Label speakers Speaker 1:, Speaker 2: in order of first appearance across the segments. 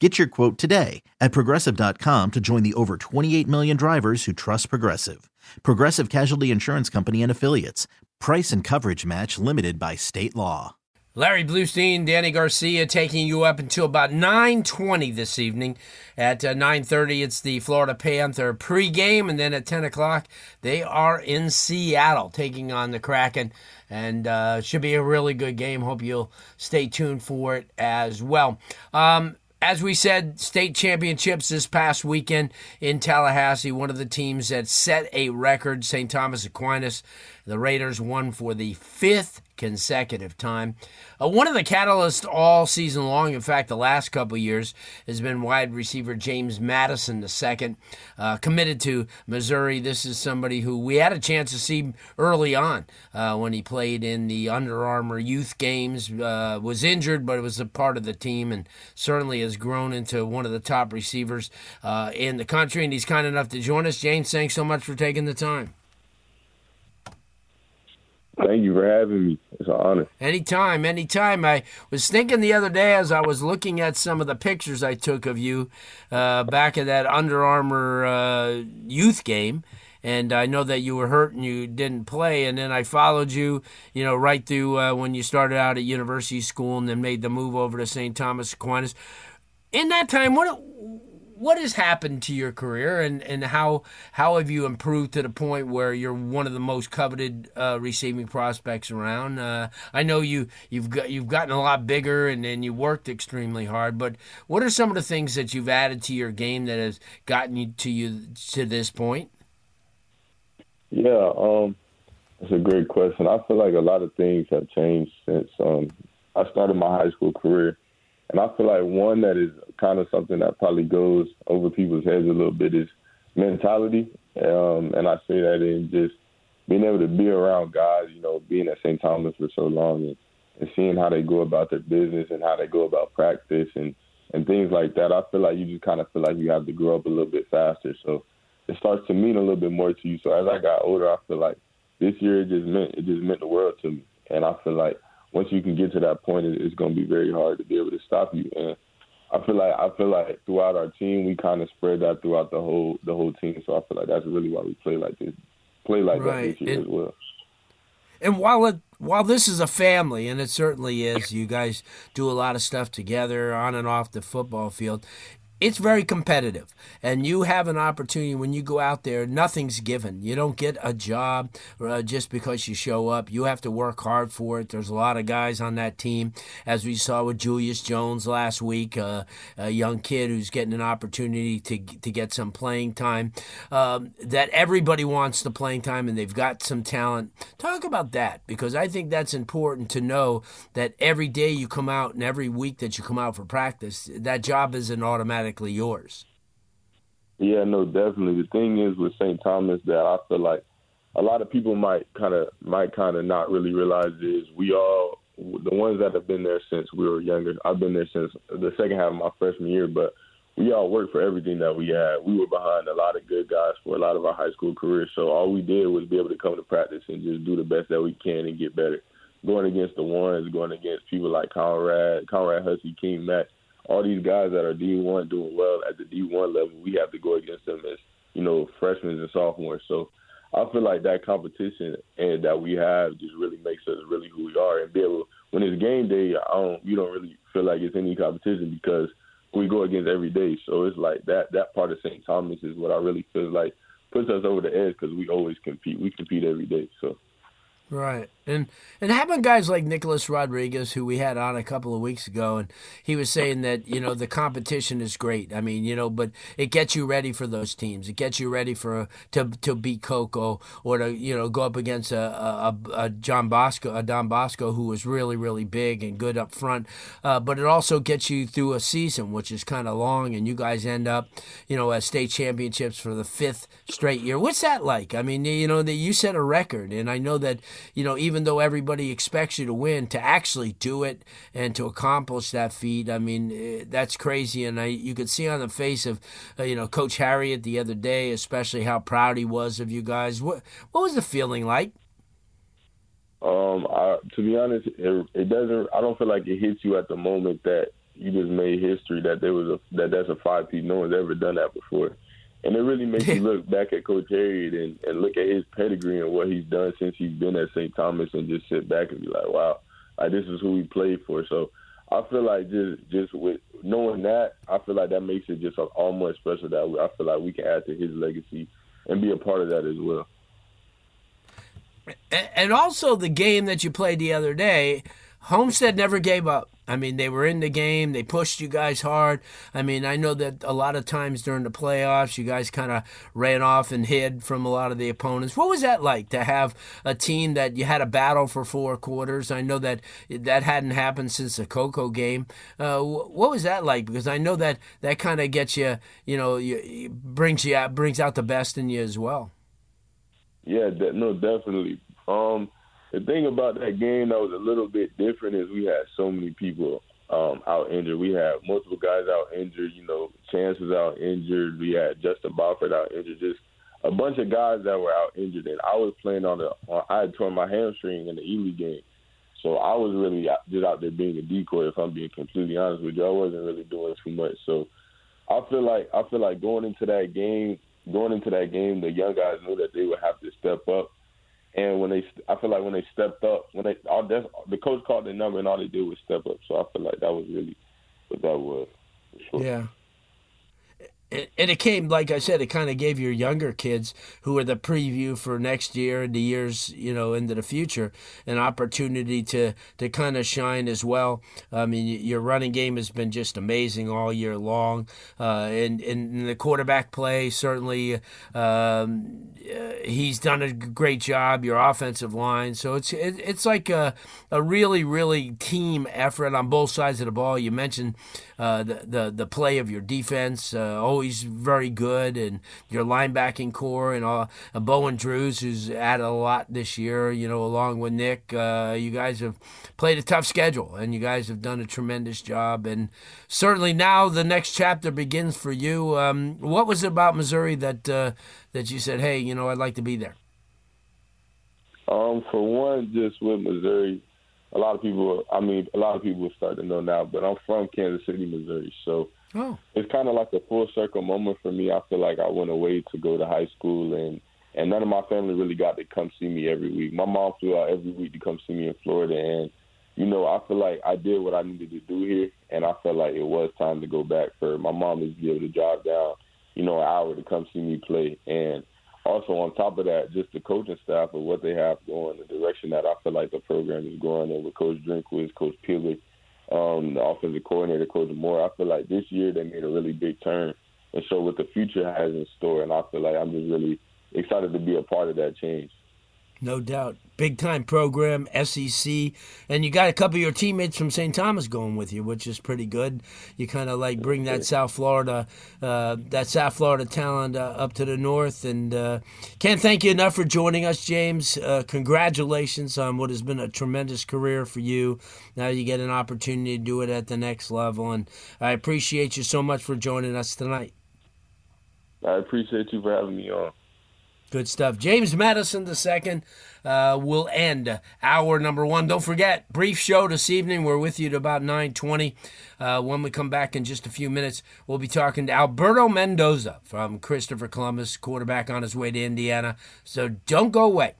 Speaker 1: Get your quote today at progressive.com to join the over 28 million drivers who trust Progressive. Progressive Casualty Insurance Company and Affiliates. Price and coverage match limited by state law.
Speaker 2: Larry Blustein, Danny Garcia taking you up until about 9.20 this evening. At uh, 9.30, it's the Florida Panther pregame, and then at 10 o'clock, they are in Seattle taking on the Kraken. And uh, should be a really good game. Hope you'll stay tuned for it as well. Um, as we said, state championships this past weekend in Tallahassee. One of the teams that set a record, St. Thomas Aquinas. The Raiders won for the fifth consecutive time. Uh, one of the catalysts all season long, in fact, the last couple years, has been wide receiver James Madison II, uh, committed to Missouri. This is somebody who we had a chance to see early on uh, when he played in the Under Armour youth games. Uh, was injured, but was a part of the team, and certainly has grown into one of the top receivers uh, in the country. And he's kind enough to join us. James, thanks so much for taking the time.
Speaker 3: Thank you for having me. It's an honor.
Speaker 2: Anytime, anytime. I was thinking the other day as I was looking at some of the pictures I took of you uh, back at that Under Armour uh, youth game. And I know that you were hurt and you didn't play. And then I followed you, you know, right through uh, when you started out at university school and then made the move over to St. Thomas Aquinas. In that time, what what has happened to your career and, and how how have you improved to the point where you're one of the most coveted uh, receiving prospects around? Uh, I know you you've got you've gotten a lot bigger and, and you worked extremely hard, but what are some of the things that you've added to your game that has gotten you to you to this point?
Speaker 3: Yeah, um, that's a great question. I feel like a lot of things have changed since um, I started my high school career. And I feel like one that is kind of something that probably goes over people's heads a little bit is mentality. Um, and I say that in just being able to be around guys, you know, being at St. Thomas for so long and, and seeing how they go about their business and how they go about practice and, and things like that. I feel like you just kind of feel like you have to grow up a little bit faster. So it starts to mean a little bit more to you. So as I got older, I feel like this year it just meant it just meant the world to me. And I feel like once you can get to that point, it's going to be very hard to be able stop you. And I feel like I feel like throughout our team, we kind of spread that throughout the whole the whole team. So I feel like that's really why we play like this, play like right. that this year and, as well.
Speaker 2: And while it while this is a family, and it certainly is, you guys do a lot of stuff together on and off the football field it's very competitive. And you have an opportunity when you go out there nothing's given. You don't get a job uh, just because you show up. You have to work hard for it. There's a lot of guys on that team. As we saw with julius jones last week uh, a young kid who's getting an opportunity to, to get some playing time um, that everybody wants the playing time and they've got some talent. Talk about that because i think that's important to know that every day you come out and every week that you come out for practice that job isn't automatic automatically yours.
Speaker 3: Yeah, no, definitely. The thing is with St. Thomas that I feel like a lot of people might kind of might kind of not really realize is we all the ones that have been there since we were younger. I've been there since the second half of my freshman year, but we all worked for everything that we had. We were behind a lot of good guys for a lot of our high school careers. So all we did was be able to come to practice and just do the best that we can and get better. Going against the ones, going against people like Conrad, Conrad Hussey, King Mack, all these guys that are D1 doing well at the D1 level, we have to go against them as you know freshmen and sophomores. So I feel like that competition and that we have just really makes us really who we are. And be able when it's game day, I don't you don't really feel like it's any competition because we go against every day. So it's like that that part of St. Thomas is what I really feel like puts us over the edge because we always compete. We compete every day. So.
Speaker 2: Right. And and having guys like Nicholas Rodriguez, who we had on a couple of weeks ago, and he was saying that you know the competition is great. I mean, you know, but it gets you ready for those teams. It gets you ready for to to beat Cocoa or to you know go up against a a, a John Bosco, a Don Bosco, who was really really big and good up front. Uh, but it also gets you through a season, which is kind of long, and you guys end up, you know, at state championships for the fifth straight year. What's that like? I mean, you know, that you set a record, and I know that you know even though everybody expects you to win, to actually do it and to accomplish that feat, I mean, eh, that's crazy. And I, you could see on the face of, uh, you know, Coach Harriott the other day, especially how proud he was of you guys. What what was the feeling like?
Speaker 3: Um, I, to be honest, it, it doesn't. I don't feel like it hits you at the moment that you just made history. That there was a that that's a five-peat. No one's ever done that before. And it really makes you look back at Coach Harriott and, and look at his pedigree and what he's done since he's been at St. Thomas and just sit back and be like, wow, like this is who he played for. So I feel like just just with knowing that, I feel like that makes it just all more special that I feel like we can add to his legacy and be a part of that as well.
Speaker 2: And also the game that you played the other day, Homestead never gave up. I mean, they were in the game. They pushed you guys hard. I mean, I know that a lot of times during the playoffs, you guys kind of ran off and hid from a lot of the opponents. What was that like to have a team that you had a battle for four quarters? I know that that hadn't happened since the Cocoa game. Uh, what was that like? Because I know that that kind of gets you, you know, you, brings you out, brings out the best in you as well.
Speaker 3: Yeah, no, definitely. Um, the thing about that game that was a little bit different is we had so many people um, out injured. We had multiple guys out injured. You know, Chance was out injured. We had Justin Bofford out injured. Just a bunch of guys that were out injured. And I was playing on the. On, I had torn my hamstring in the Ely game, so I was really just out there being a decoy. If I'm being completely honest with you, I wasn't really doing too much. So I feel like I feel like going into that game, going into that game, the young guys knew that they would have to step up and when they, I feel like when they stepped up, when they, all the coach called their number and all they did was step up. So I feel like that was really what that was. Sure.
Speaker 2: Yeah and it came like I said, it kind of gave your younger kids who are the preview for next year and the years you know into the future an opportunity to to kind of shine as well. I mean, your running game has been just amazing all year long, uh, and and the quarterback play certainly um, uh, he's done a great job. Your offensive line, so it's it, it's like a a really really team effort on both sides of the ball. You mentioned uh, the, the the play of your defense, uh, always very good, and your linebacking core, and all. Uh, Bowen Drews, who's added a lot this year, you know, along with Nick. Uh, you guys have played a tough schedule, and you guys have done a tremendous job. And certainly now the next chapter begins for you. Um, what was it about Missouri that uh, that you said, hey, you know, I'd like to be there?
Speaker 3: Um, for one, just with Missouri, a lot of people, I mean, a lot of people will start to know now, but I'm from Kansas City, Missouri. So oh. it's kind of like a full circle moment for me. I feel like I went away to go to high school and and none of my family really got to come see me every week. My mom flew out every week to come see me in Florida, and you know, I feel like I did what I needed to do here, and I felt like it was time to go back for my mom to be able to drive down, you know, an hour to come see me play. And also on top of that, just the coaching staff of what they have going, the direction that I feel like the program is going, and with Coach Drinkwitz, Coach Peeler, um, the offensive coordinator, Coach Moore, I feel like this year they made a really big turn, and show what the future has in store, and I feel like I'm just really excited to be a part of that change.
Speaker 2: No doubt. Big time program, SEC. And you got a couple of your teammates from St. Thomas going with you, which is pretty good. You kind of like bring that South Florida, uh, that South Florida talent uh, up to the north. And uh, can't thank you enough for joining us, James. Uh, congratulations on what has been a tremendous career for you. Now you get an opportunity to do it at the next level. And I appreciate you so much for joining us tonight.
Speaker 3: I appreciate you for having me on.
Speaker 2: Good stuff. James Madison II uh, will end hour number one. Don't forget, brief show this evening. We're with you to about 920. Uh, when we come back in just a few minutes, we'll be talking to Alberto Mendoza from Christopher Columbus, quarterback on his way to Indiana. So don't go away.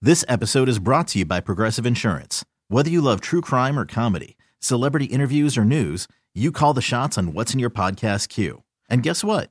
Speaker 1: This episode is brought to you by Progressive Insurance. Whether you love true crime or comedy, celebrity interviews or news, you call the shots on what's in your podcast queue. And guess what?